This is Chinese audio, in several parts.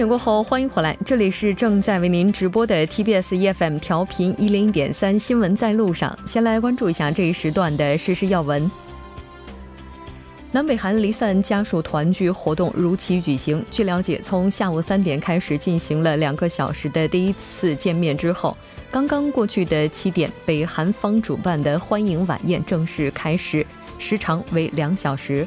点过后，欢迎回来，这里是正在为您直播的 TBS EFM 调频一零点三新闻在路上。先来关注一下这一时段的实时要闻。南北韩离散家属团聚活动如期举行。据了解，从下午三点开始进行了两个小时的第一次见面之后，刚刚过去的七点，北韩方主办的欢迎晚宴正式开始，时长为两小时。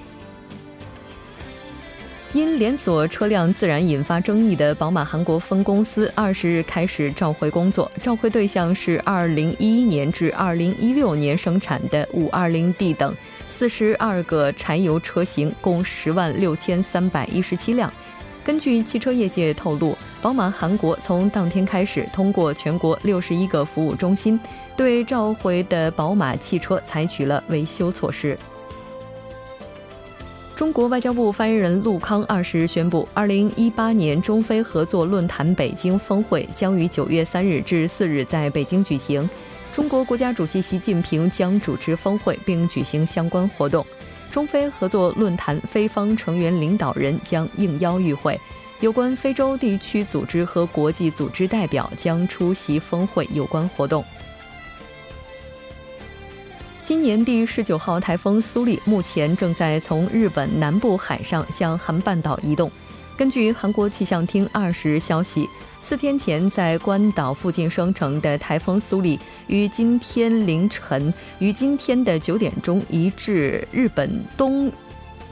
因连锁车辆自燃引发争议的宝马韩国分公司二十日开始召回工作，召回对象是二零一一年至二零一六年生产的五二零 D 等四十二个柴油车型，共十万六千三百一十七辆。根据汽车业界透露，宝马韩国从当天开始，通过全国六十一个服务中心，对召回的宝马汽车采取了维修措施。中国外交部发言人陆康二十日宣布，二零一八年中非合作论坛北京峰会将于九月三日至四日在北京举行。中国国家主席习近平将主持峰会并举行相关活动。中非合作论坛非方成员领导人将应邀与会，有关非洲地区组织和国际组织代表将出席峰会有关活动。今年第十九号台风苏力目前正在从日本南部海上向韩半岛移动。根据韩国气象厅二十日消息，四天前在关岛附近生成的台风苏力，于今天凌晨于今天的九点钟移至日本东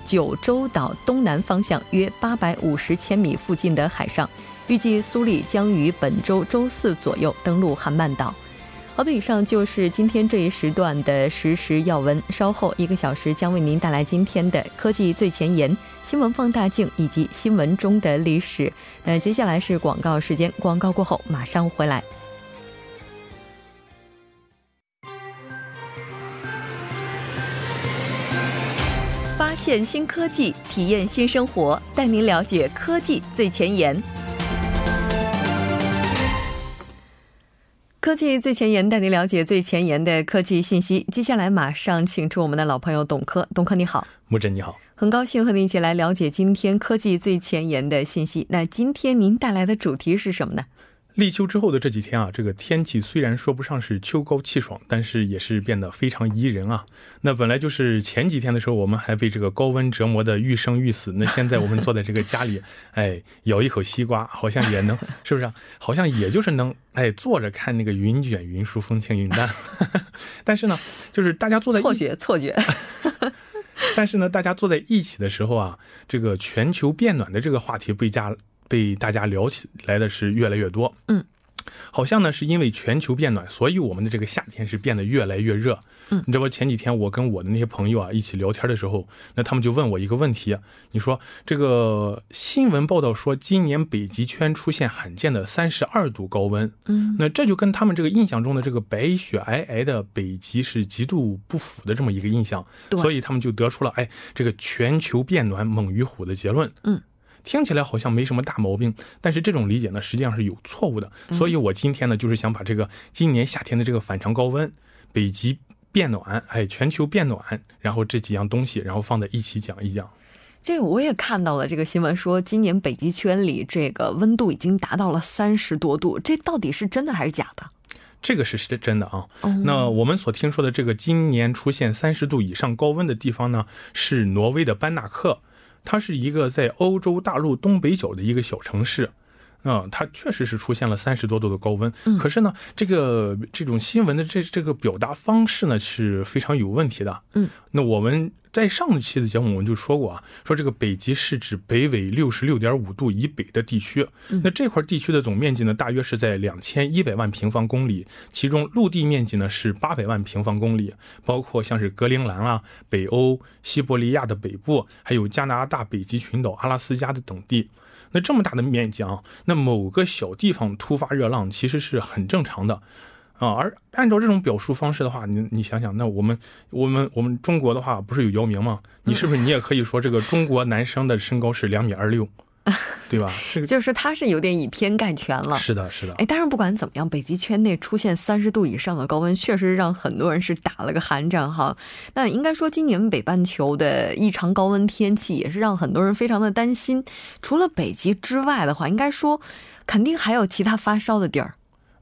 九州岛东南方向约八百五十千米附近的海上。预计苏力将于本周周四左右登陆韩半岛。好的，以上就是今天这一时段的实时要闻。稍后一个小时将为您带来今天的科技最前沿、新闻放大镜以及新闻中的历史。那接下来是广告时间，广告过后马上回来。发现新科技，体验新生活，带您了解科技最前沿。科技最前沿，带您了解最前沿的科技信息。接下来马上请出我们的老朋友董科，董科你好，木真你好，很高兴和您一起来了解今天科技最前沿的信息。那今天您带来的主题是什么呢？立秋之后的这几天啊，这个天气虽然说不上是秋高气爽，但是也是变得非常宜人啊。那本来就是前几天的时候，我们还被这个高温折磨的欲生欲死。那现在我们坐在这个家里，哎，咬一口西瓜，好像也能，是不是？好像也就是能，哎，坐着看那个云卷云舒，风轻云淡。但是呢，就是大家坐在错觉，错觉。但是呢，大家坐在一起的时候啊，这个全球变暖的这个话题被加。被大家聊起来的是越来越多，嗯，好像呢是因为全球变暖，所以我们的这个夏天是变得越来越热，嗯，你知道不？前几天我跟我的那些朋友啊一起聊天的时候，那他们就问我一个问题，你说这个新闻报道说今年北极圈出现罕见的三十二度高温，嗯，那这就跟他们这个印象中的这个白雪皑皑的北极是极度不符的这么一个印象，所以他们就得出了哎这个全球变暖猛于虎的结论，嗯。听起来好像没什么大毛病，但是这种理解呢，实际上是有错误的。所以我今天呢，就是想把这个今年夏天的这个反常高温、北极变暖、哎，全球变暖，然后这几样东西，然后放在一起讲一讲。这个我也看到了，这个新闻说今年北极圈里这个温度已经达到了三十多度，这到底是真的还是假的？这个是是真的啊。那我们所听说的这个今年出现三十度以上高温的地方呢，是挪威的班纳克。它是一个在欧洲大陆东北角的一个小城市，啊，它确实是出现了三十多度的高温。可是呢，这个这种新闻的这这个表达方式呢是非常有问题的。嗯，那我们。在上一期的节目我们就说过啊，说这个北极是指北纬六十六点五度以北的地区。那这块地区的总面积呢，大约是在两千一百万平方公里，其中陆地面积呢是八百万平方公里，包括像是格陵兰啦、北欧、西伯利亚的北部，还有加拿大北极群岛、阿拉斯加的等地。那这么大的面积啊，那某个小地方突发热浪其实是很正常的。啊，而按照这种表述方式的话，你你想想，那我们我们我们中国的话，不是有姚明吗？你是不是你也可以说这个中国男生的身高是两米二六？对吧？这个就是他是有点以偏概全了。是的，是的。哎，当然不管怎么样，北极圈内出现三十度以上的高温，确实让很多人是打了个寒战哈。那应该说，今年北半球的异常高温天气也是让很多人非常的担心。除了北极之外的话，应该说肯定还有其他发烧的地儿。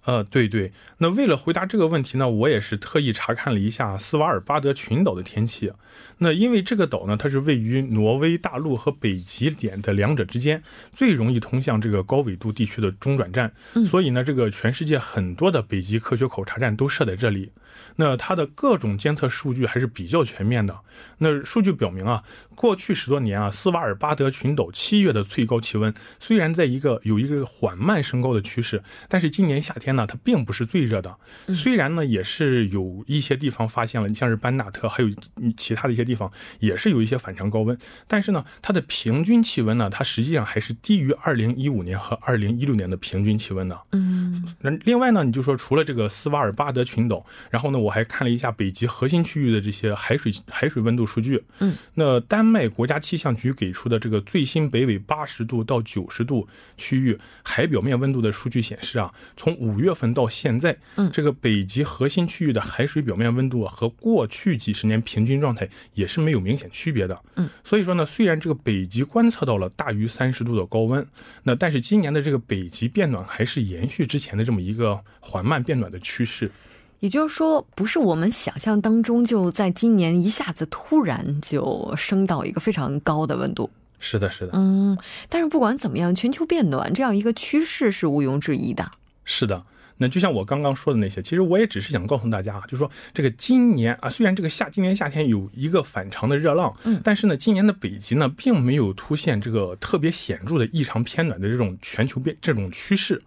呃，对对，那为了回答这个问题呢，我也是特意查看了一下斯瓦尔巴德群岛的天气。那因为这个岛呢，它是位于挪威大陆和北极点的两者之间，最容易通向这个高纬度地区的中转站，所以呢，这个全世界很多的北极科学考察站都设在这里。那它的各种监测数据还是比较全面的。那数据表明啊，过去十多年啊，斯瓦尔巴德群岛七月的最高气温虽然在一个有一个缓慢升高的趋势，但是今年夏天呢，它并不是最热的。虽然呢，也是有一些地方发现了，像是班纳特，还有其他的一些地方也是有一些反常高温，但是呢，它的平均气温呢，它实际上还是低于2015年和2016年的平均气温的。嗯，那另外呢，你就说除了这个斯瓦尔巴德群岛，然后呢，我还看了一下北极核心区域的这些海水海水温度数据。嗯，那丹麦国家气象局给出的这个最新北纬八十度到九十度区域海表面温度的数据显示啊，从五月份到现在，嗯，这个北极核心区域的海水表面温度和过去几十年平均状态也是没有明显区别的。嗯，所以说呢，虽然这个北极观测到了大于三十度的高温，那但是今年的这个北极变暖还是延续之前的这么一个缓慢变暖的趋势。也就是说，不是我们想象当中就在今年一下子突然就升到一个非常高的温度。是的，是的。嗯，但是不管怎么样，全球变暖这样一个趋势是毋庸置疑的。是的，那就像我刚刚说的那些，其实我也只是想告诉大家啊，就是说这个今年啊，虽然这个夏今年夏天有一个反常的热浪，嗯，但是呢，今年的北极呢，并没有出现这个特别显著的异常偏暖的这种全球变这种趋势。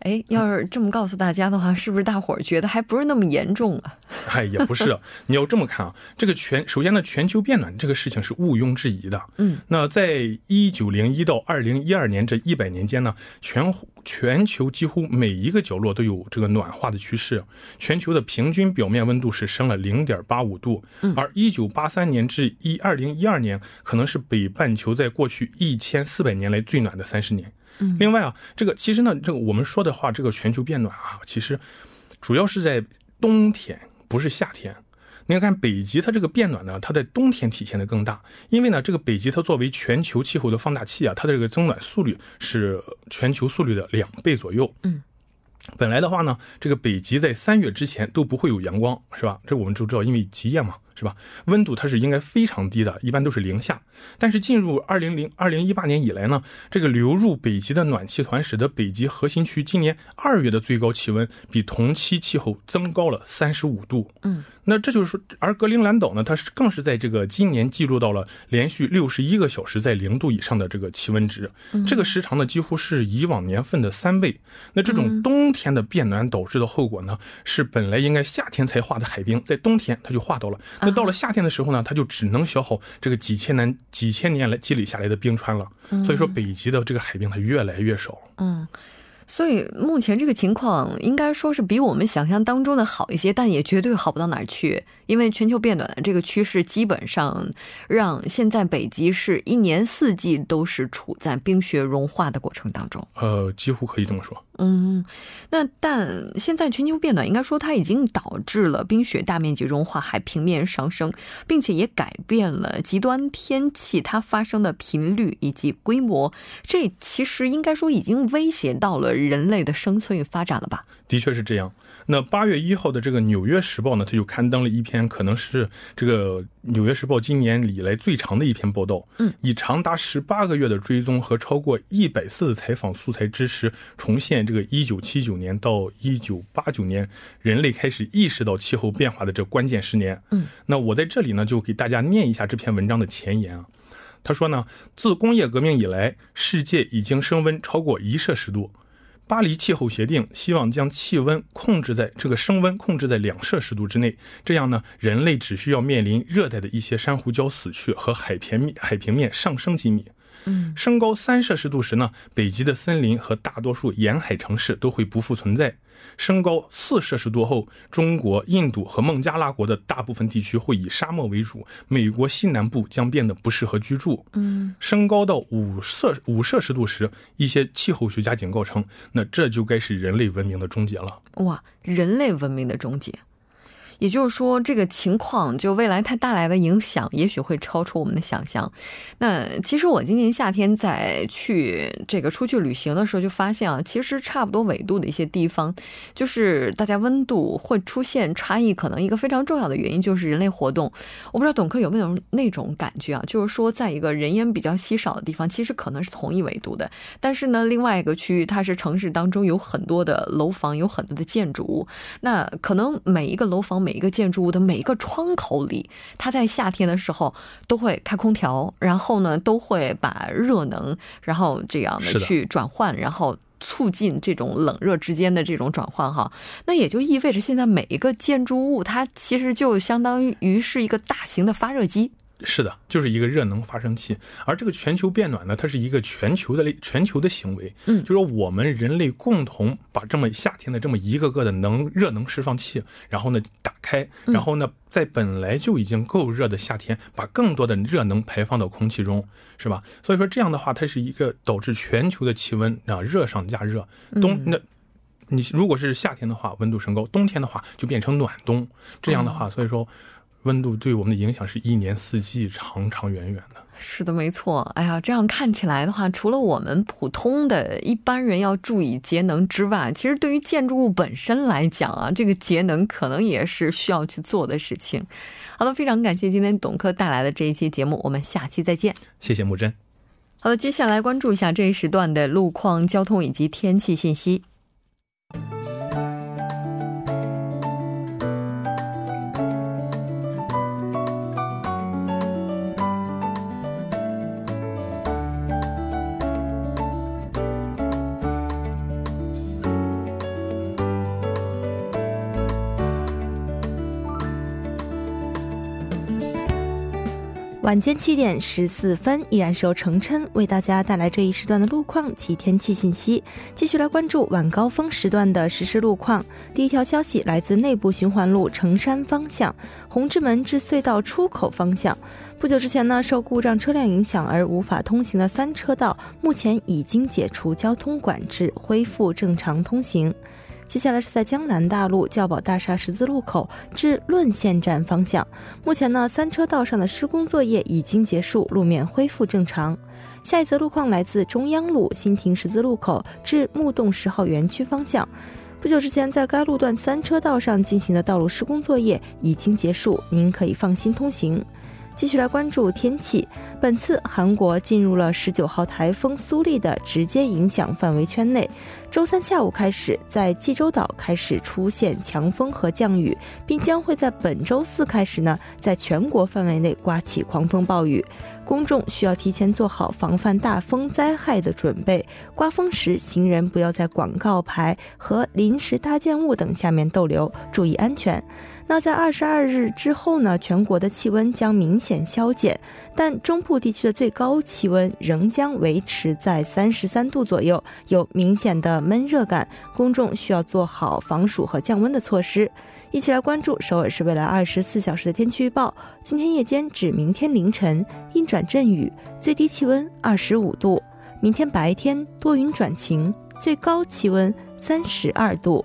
哎，要是这么告诉大家的话，是不是大伙儿觉得还不是那么严重啊？哎，也不是，你要这么看啊，这个全首先呢，全球变暖这个事情是毋庸置疑的。嗯，那在一九零一到二零一二年这一百年间呢，全全球几乎每一个角落都有这个暖化的趋势，全球的平均表面温度是升了零点八五度，而一九八三年至一二零一二年可能是北半球在过去一千四百年来最暖的三十年。另外啊，这个其实呢，这个我们说的话，这个全球变暖啊，其实主要是在冬天，不是夏天。你看北极，它这个变暖呢，它在冬天体现的更大，因为呢，这个北极它作为全球气候的放大器啊，它的这个增暖速率是全球速率的两倍左右。嗯。本来的话呢，这个北极在三月之前都不会有阳光，是吧？这我们都知道，因为极夜嘛，是吧？温度它是应该非常低的，一般都是零下。但是进入二零零二零一八年以来呢，这个流入北极的暖气团使得北极核心区今年二月的最高气温比同期气候增高了三十五度。嗯。那这就是说，而格陵兰岛呢，它是更是在这个今年记录到了连续六十一个小时在零度以上的这个气温值，这个时长呢几乎是以往年份的三倍。那这种冬天的变暖导致的后果呢，是本来应该夏天才化的海冰，在冬天它就化到了。那到了夏天的时候呢，它就只能消耗这个几千年几千年来积累下来的冰川了。所以说，北极的这个海冰它越来越少。嗯。所以目前这个情况应该说是比我们想象当中的好一些，但也绝对好不到哪儿去。因为全球变暖的这个趋势，基本上让现在北极是一年四季都是处在冰雪融化的过程当中。呃，几乎可以这么说。嗯，那但现在全球变暖应该说它已经导致了冰雪大面积融化，海平面上升，并且也改变了极端天气它发生的频率以及规模。这其实应该说已经威胁到了人类的生存与发展了吧？的确是这样。那八月一号的这个《纽约时报》呢，它就刊登了一篇可能是这个《纽约时报》今年以来最长的一篇报道。嗯，以长达十八个月的追踪和超过一百次的采访素材支持，重现这个一九七九年到一九八九年人类开始意识到气候变化的这关键十年。嗯，那我在这里呢，就给大家念一下这篇文章的前言啊。他说呢，自工业革命以来，世界已经升温超过一摄氏度。巴黎气候协定希望将气温控制在这个升温控制在两摄氏度之内，这样呢，人类只需要面临热带的一些珊瑚礁死去和海平面海平面上升几米。嗯，升高三摄氏度时呢，北极的森林和大多数沿海城市都会不复存在。升高四摄氏度后，中国、印度和孟加拉国的大部分地区会以沙漠为主，美国西南部将变得不适合居住。嗯，升高到五摄五摄氏度时，一些气候学家警告称，那这就该是人类文明的终结了。哇，人类文明的终结。也就是说，这个情况就未来它带来的影响，也许会超出我们的想象。那其实我今年夏天在去这个出去旅行的时候，就发现啊，其实差不多纬度的一些地方，就是大家温度会出现差异，可能一个非常重要的原因就是人类活动。我不知道董科有没有那种感觉啊，就是说，在一个人烟比较稀少的地方，其实可能是同一纬度的，但是呢，另外一个区域它是城市当中有很多的楼房，有很多的建筑物，那可能每一个楼房。每一个建筑物的每一个窗口里，它在夏天的时候都会开空调，然后呢，都会把热能，然后这样的去转换，然后促进这种冷热之间的这种转换哈。那也就意味着，现在每一个建筑物，它其实就相当于是一个大型的发热机。是的，就是一个热能发生器，而这个全球变暖呢，它是一个全球的全球的行为。嗯，就说我们人类共同把这么夏天的这么一个个的能热能释放器，然后呢打开，然后呢在本来就已经够热的夏天，把更多的热能排放到空气中，是吧？所以说这样的话，它是一个导致全球的气温啊热上加热。冬那，你如果是夏天的话，温度升高；冬天的话就变成暖冬。这样的话，所以说。温度对我们的影响是一年四季长长远远的。是的，没错。哎呀，这样看起来的话，除了我们普通的一般人要注意节能之外，其实对于建筑物本身来讲啊，这个节能可能也是需要去做的事情。好的，非常感谢今天董科带来的这一期节目，我们下期再见。谢谢木真。好的，接下来关注一下这一时段的路况、交通以及天气信息。晚间七点十四分，依然是由程琛为大家带来这一时段的路况及天气信息。继续来关注晚高峰时段的实时路况。第一条消息来自内部循环路城山方向红之门至隧道出口方向，不久之前呢，受故障车辆影响而无法通行的三车道，目前已经解除交通管制，恢复正常通行。接下来是在江南大路教宝大厦十字路口至论县站方向，目前呢三车道上的施工作业已经结束，路面恢复正常。下一则路况来自中央路新亭十字路口至木洞十号园区方向，不久之前在该路段三车道上进行的道路施工作业已经结束，您可以放心通行。继续来关注天气。本次韩国进入了十九号台风苏力的直接影响范围圈内。周三下午开始，在济州岛开始出现强风和降雨，并将会在本周四开始呢，在全国范围内刮起狂风暴雨。公众需要提前做好防范大风灾害的准备。刮风时，行人不要在广告牌和临时搭建物等下面逗留，注意安全。那在二十二日之后呢？全国的气温将明显消减，但中部地区的最高气温仍将维持在三十三度左右，有明显的闷热感。公众需要做好防暑和降温的措施。一起来关注首尔市未来二十四小时的天气预报：今天夜间至明天凌晨阴转阵雨，最低气温二十五度；明天白天多云转晴，最高气温三十二度。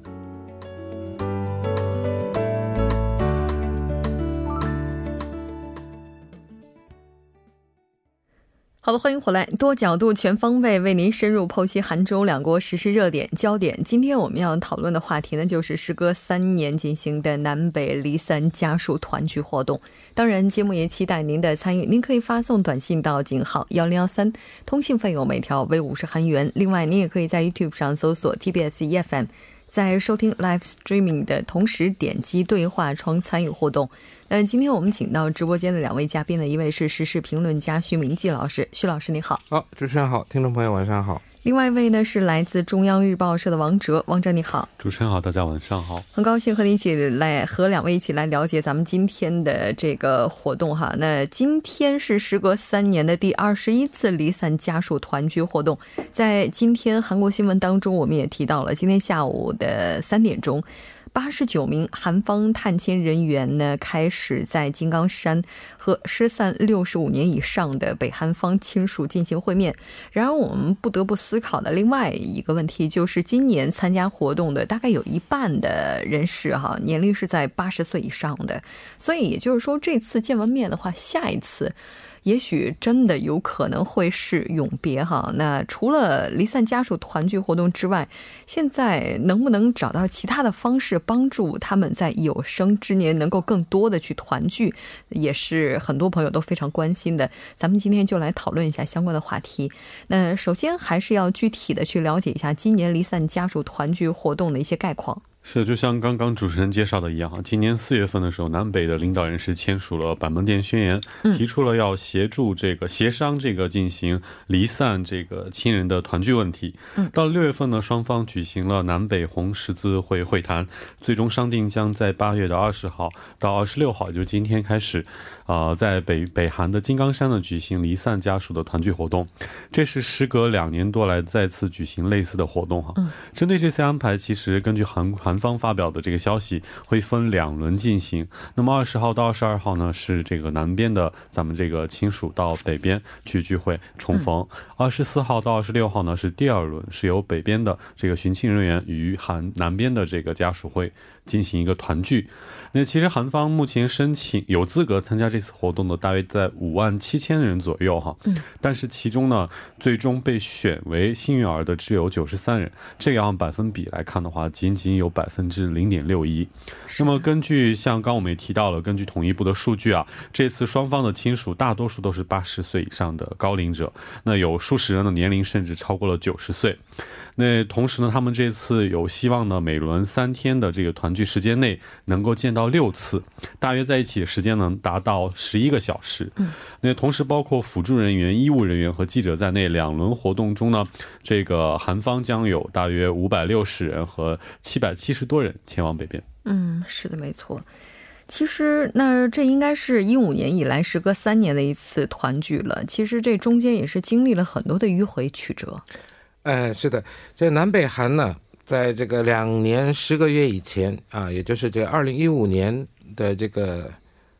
好的，欢迎回来，多角度、全方位为您深入剖析韩中两国实时热点焦点。今天我们要讨论的话题呢，就是时隔三年进行的南北离散家属团聚活动。当然，节目也期待您的参与。您可以发送短信到井号幺零幺三，通信费用每条为五十韩元。另外，您也可以在 YouTube 上搜索 TBS EFM。在收听 live streaming 的同时，点击对话窗参与互动。那今天我们请到直播间的两位嘉宾呢，一位是时事评论家徐明季老师，徐老师你好。好，主持人好，听众朋友晚上好。另外一位呢是来自中央日报社的王哲，王哲你好，主持人好，大家晚上好，很高兴和你一起来和两位一起来了解咱们今天的这个活动哈。那今天是时隔三年的第二十一次离散家属团聚活动，在今天韩国新闻当中，我们也提到了今天下午的三点钟。八十九名韩方探亲人员呢，开始在金刚山和失散六十五年以上的北韩方亲属进行会面。然而，我们不得不思考的另外一个问题，就是今年参加活动的大概有一半的人士哈，年龄是在八十岁以上的。所以，也就是说，这次见完面的话，下一次。也许真的有可能会是永别哈。那除了离散家属团聚活动之外，现在能不能找到其他的方式帮助他们在有生之年能够更多的去团聚，也是很多朋友都非常关心的。咱们今天就来讨论一下相关的话题。那首先还是要具体的去了解一下今年离散家属团聚活动的一些概况。是，就像刚刚主持人介绍的一样哈，今年四月份的时候，南北的领导人是签署了板门店宣言，提出了要协助这个协商这个进行离散这个亲人的团聚问题。到了六月份呢，双方举行了南北红十字会会谈，最终商定将在八月的二十号到二十六号，也就是今天开始，啊，在北北韩的金刚山呢举行离散家属的团聚活动。这是时隔两年多来再次举行类似的活动哈。针对这些安排，其实根据韩韩。韩方发表的这个消息会分两轮进行。那么二十号到二十二号呢，是这个南边的咱们这个亲属到北边去聚会重逢。二十四号到二十六号呢，是第二轮，是由北边的这个寻亲人员与韩南边的这个家属会。进行一个团聚，那其实韩方目前申请有资格参加这次活动的大约在五万七千人左右哈，嗯，但是其中呢，最终被选为幸运儿的只有九十三人，这样百分比来看的话，仅仅有百分之零点六一。那么根据像刚我们也提到了，根据统一部的数据啊，这次双方的亲属大多数都是八十岁以上的高龄者，那有数十人的年龄甚至超过了九十岁。那同时呢，他们这次有希望呢，每轮三天的这个团聚时间内能够见到六次，大约在一起时间能达到十一个小时。嗯，那同时包括辅助人员、医务人员和记者在内，两轮活动中呢，这个韩方将有大约五百六十人和七百七十多人前往北边。嗯，是的，没错。其实，那这应该是一五年以来时隔三年的一次团聚了。其实这中间也是经历了很多的迂回曲折。嗯，是的，这南北韩呢，在这个两年十个月以前啊，也就是这二零一五年的这个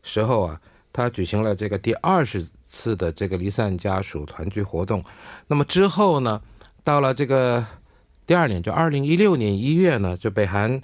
时候啊，他举行了这个第二十次的这个离散家属团聚活动。那么之后呢，到了这个第二年，就二零一六年一月呢，就北韩。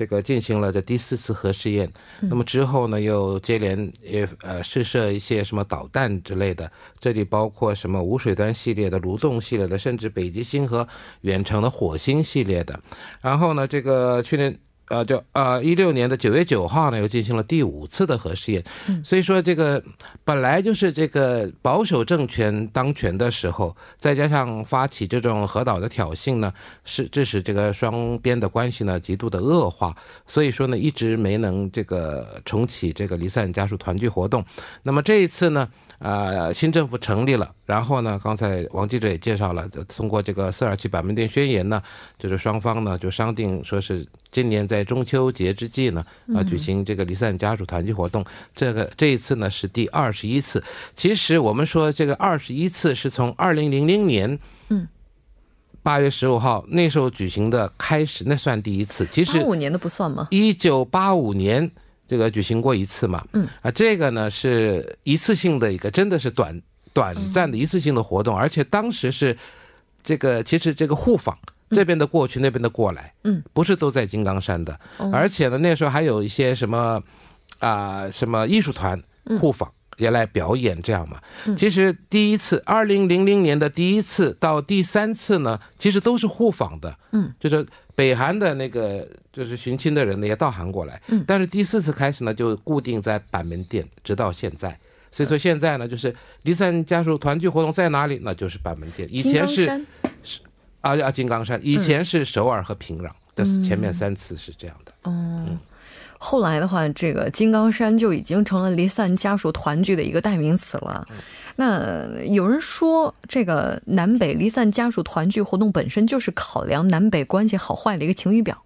这个进行了这第四次核试验，那么之后呢，又接连也呃试射一些什么导弹之类的，这里包括什么无水端系列的、蠕动系列的，甚至北极星和远程的火星系列的。然后呢，这个去年。呃，就呃，一六年的九月九号呢，又进行了第五次的核试验。所以说，这个本来就是这个保守政权当权的时候，再加上发起这种核岛的挑衅呢，是致使这个双边的关系呢极度的恶化。所以说呢，一直没能这个重启这个离散家属团聚活动。那么这一次呢？啊，新政府成立了，然后呢，刚才王记者也介绍了，通过这个四二七板门店宣言呢，就是双方呢就商定，说是今年在中秋节之际呢，啊，举行这个离散家属团聚活动。这个这一次呢是第二十一次。其实我们说这个二十一次是从二零零零年，嗯，八月十五号那时候举行的开始，那算第一次。其实五年的不算吗？一九八五年。这个举行过一次嘛？嗯。啊，这个呢是一次性的一个，真的是短短暂的一次性的活动，而且当时是这个其实这个互访这边的过去，那边的过来，嗯，不是都在金刚山的，而且呢那时候还有一些什么啊什么艺术团互访。也来表演这样嘛？其实第一次，二零零零年的第一次到第三次呢，其实都是互访的。嗯，就是北韩的那个就是寻亲的人呢，也到韩国来。嗯，但是第四次开始呢，就固定在板门店，直到现在。所以说现在呢，就是离散家属团聚活动在哪里？那就是板门店。以前是是啊啊金刚山，以前是首尔和平壤的前面三次是这样的。嗯。后来的话，这个金刚山就已经成了离散家属团聚的一个代名词了。那有人说，这个南北离散家属团聚活动本身就是考量南北关系好坏的一个晴雨表。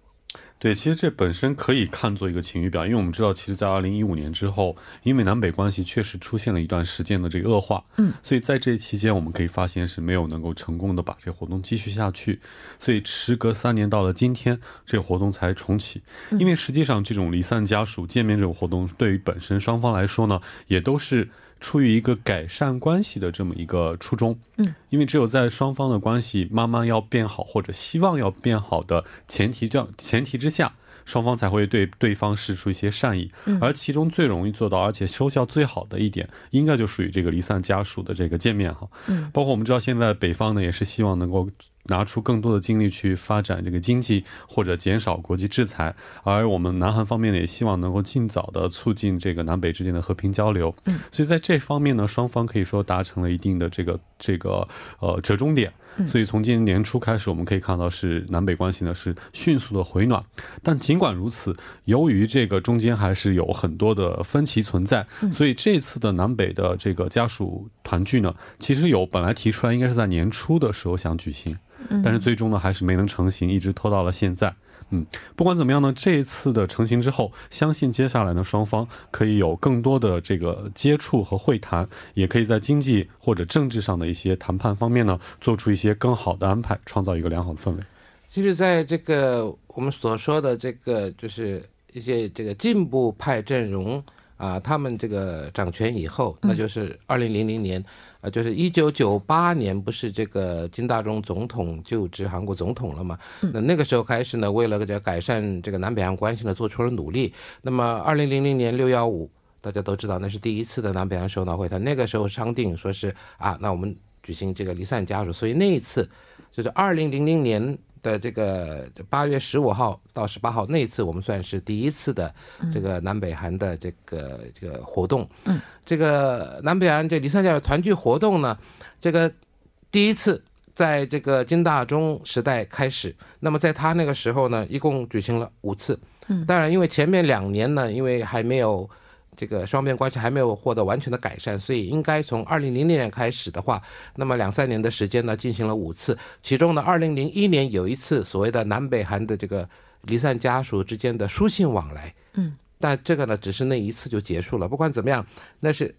对，其实这本身可以看作一个晴雨表，因为我们知道，其实，在二零一五年之后，因为南北关系确实出现了一段时间的这个恶化，嗯，所以在这期间，我们可以发现是没有能够成功的把这个活动继续下去，所以时隔三年到了今天，这个活动才重启。因为实际上，这种离散家属见面这种活动，对于本身双方来说呢，也都是。出于一个改善关系的这么一个初衷，嗯，因为只有在双方的关系慢慢要变好，或者希望要变好的前提这样前提之下，双方才会对对方示出一些善意，嗯，而其中最容易做到，而且收效最好的一点，应该就属于这个离散家属的这个见面哈，嗯，包括我们知道现在北方呢也是希望能够。拿出更多的精力去发展这个经济，或者减少国际制裁，而我们南韩方面呢，也希望能够尽早的促进这个南北之间的和平交流。嗯，所以在这方面呢，双方可以说达成了一定的这个这个呃折中点。所以从今年年初开始，我们可以看到是南北关系呢是迅速的回暖。但尽管如此，由于这个中间还是有很多的分歧存在，所以这次的南北的这个家属团聚呢，其实有本来提出来应该是在年初的时候想举行。但是最终呢，还是没能成型，一直拖到了现在。嗯，不管怎么样呢，这一次的成型之后，相信接下来呢，双方可以有更多的这个接触和会谈，也可以在经济或者政治上的一些谈判方面呢，做出一些更好的安排，创造一个良好的氛围。其实，在这个我们所说的这个，就是一些这个进步派阵容。啊，他们这个掌权以后，那就是二零零零年，啊，就是一九九八年，不是这个金大中总统就职韩国总统了嘛？那那个时候开始呢，为了这改善这个南北韩关系呢，做出了努力。那么二零零零年六幺五，大家都知道那是第一次的南北韩首脑会谈，那个时候商定说是啊，那我们举行这个离散家属，所以那一次就是二零零零年。的这个八月十五号到十八号那一次，我们算是第一次的这个南北韩的这个这个活动。嗯，这个南北韩这离散家团聚活动呢，这个第一次在这个金大中时代开始，那么在他那个时候呢，一共举行了五次。嗯，当然因为前面两年呢，因为还没有。这个双边关系还没有获得完全的改善，所以应该从二零零零年开始的话，那么两三年的时间呢，进行了五次，其中呢，二零零一年有一次所谓的南北韩的这个离散家属之间的书信往来，嗯，但这个呢，只是那一次就结束了。不管怎么样，那是。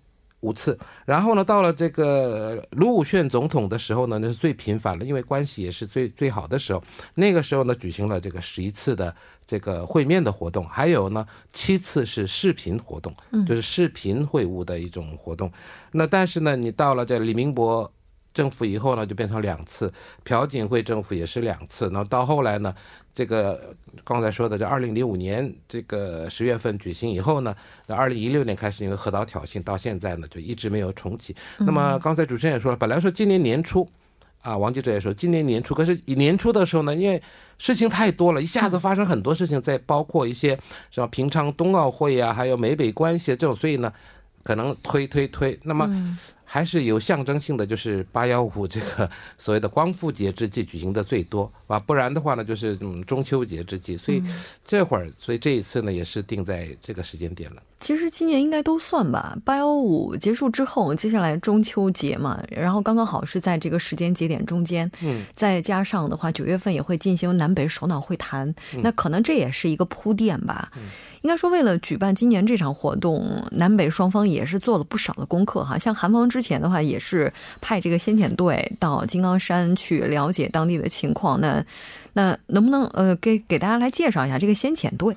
五次，然后呢，到了这个卢武铉总统的时候呢，那是最频繁了，因为关系也是最最好的时候。那个时候呢，举行了这个十一次的这个会面的活动，还有呢七次是视频活动，就是视频会晤的一种活动。那但是呢，你到了这李明博。政府以后呢，就变成两次；朴槿惠政府也是两次。那到后来呢，这个刚才说的，这二零零五年这个十月份举行以后呢，那二零一六年开始因为核岛挑衅，到现在呢就一直没有重启。那么刚才主持人也说了，本来说今年年初，啊，王记者也说今年年初，可是年初的时候呢，因为事情太多了，一下子发生很多事情，在包括一些什么平昌冬奥会啊，还有美北关系这种，所以呢，可能推推推。那么。还是有象征性的，就是八幺五这个所谓的光复节之际举行的最多啊，不然的话呢，就是嗯中秋节之际，所以这会儿，所以这一次呢，也是定在这个时间点了。其实今年应该都算吧，八幺五结束之后，接下来中秋节嘛，然后刚刚好是在这个时间节点中间，嗯，再加上的话，九月份也会进行南北首脑会谈，那可能这也是一个铺垫吧。应该说，为了举办今年这场活动，南北双方也是做了不少的功课哈。像韩方之前的话，也是派这个先遣队到金刚山去了解当地的情况。那那能不能呃给给大家来介绍一下这个先遣队？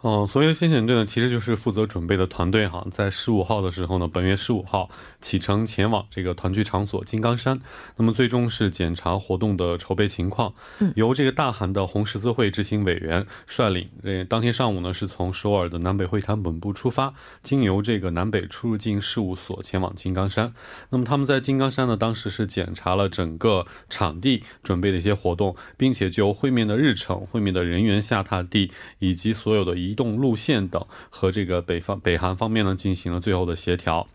哦，所谓的先遣队呢，其实就是负责准备的团队哈。在十五号的时候呢，本月十五号启程前往这个团聚场所金刚山，那么最终是检查活动的筹备情况，嗯由这个大韩的红十字会执行委员率领。这当天上午呢，是从首尔的南北会谈本部出发，经由这个南北出入境事务所前往金刚山。那么他们在金刚山呢，当时是检查了整个场地准备的一些活动，并且就会面的日程、会面的人员下榻地以及所有的一。移动路线等和这个北方北韩方面呢进行了最后的协调。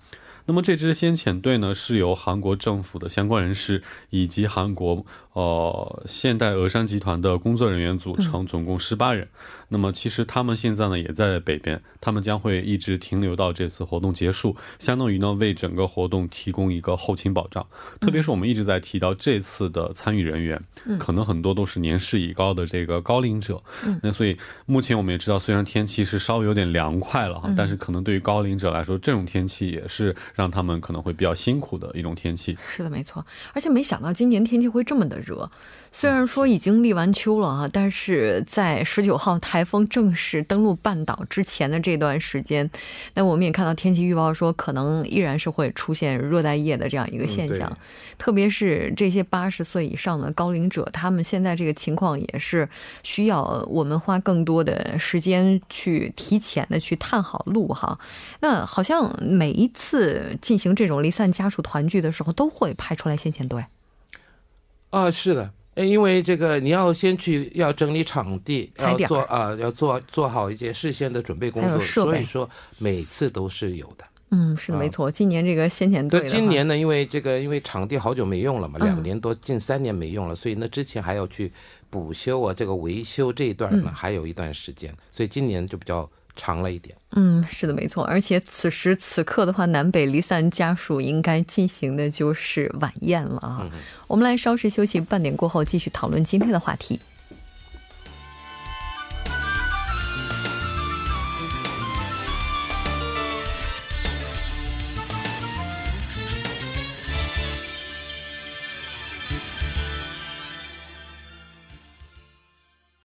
那么这支先遣队呢，是由韩国政府的相关人士以及韩国呃现代峨山集团的工作人员组成，总共十八人。那么其实他们现在呢也在北边，他们将会一直停留到这次活动结束，相当于呢为整个活动提供一个后勤保障。特别是我们一直在提到这次的参与人员，可能很多都是年事已高的这个高龄者。那所以目前我们也知道，虽然天气是稍微有点凉快了哈，但是可能对于高龄者来说，这种天气也是让他们可能会比较辛苦的一种天气。是的，没错。而且没想到今年天气会这么的热。虽然说已经立完秋了啊，但是在十九号台风正式登陆半岛之前的这段时间，那我们也看到天气预报说，可能依然是会出现热带夜的这样一个现象。特别是这些八十岁以上的高龄者，他们现在这个情况也是需要我们花更多的时间去提前的去探好路哈。那好像每一次进行这种离散家属团聚的时候，都会派出来先遣队。啊，是的。因为这个你要先去要整理场地，要做啊，要做做好一些事先的准备工作，所以说每次都是有的。嗯，是的，没错。今年这个先遣队，今年呢，因为这个因为场地好久没用了嘛，两年多近三年没用了，所以那之前还要去补修啊，这个维修这一段呢还有一段时间，所以今年就比较。长了一点，嗯，是的，没错。而且此时此刻的话，南北离散家属应该进行的就是晚宴了啊。我们来稍事休息，半点过后继续讨论今天的话题。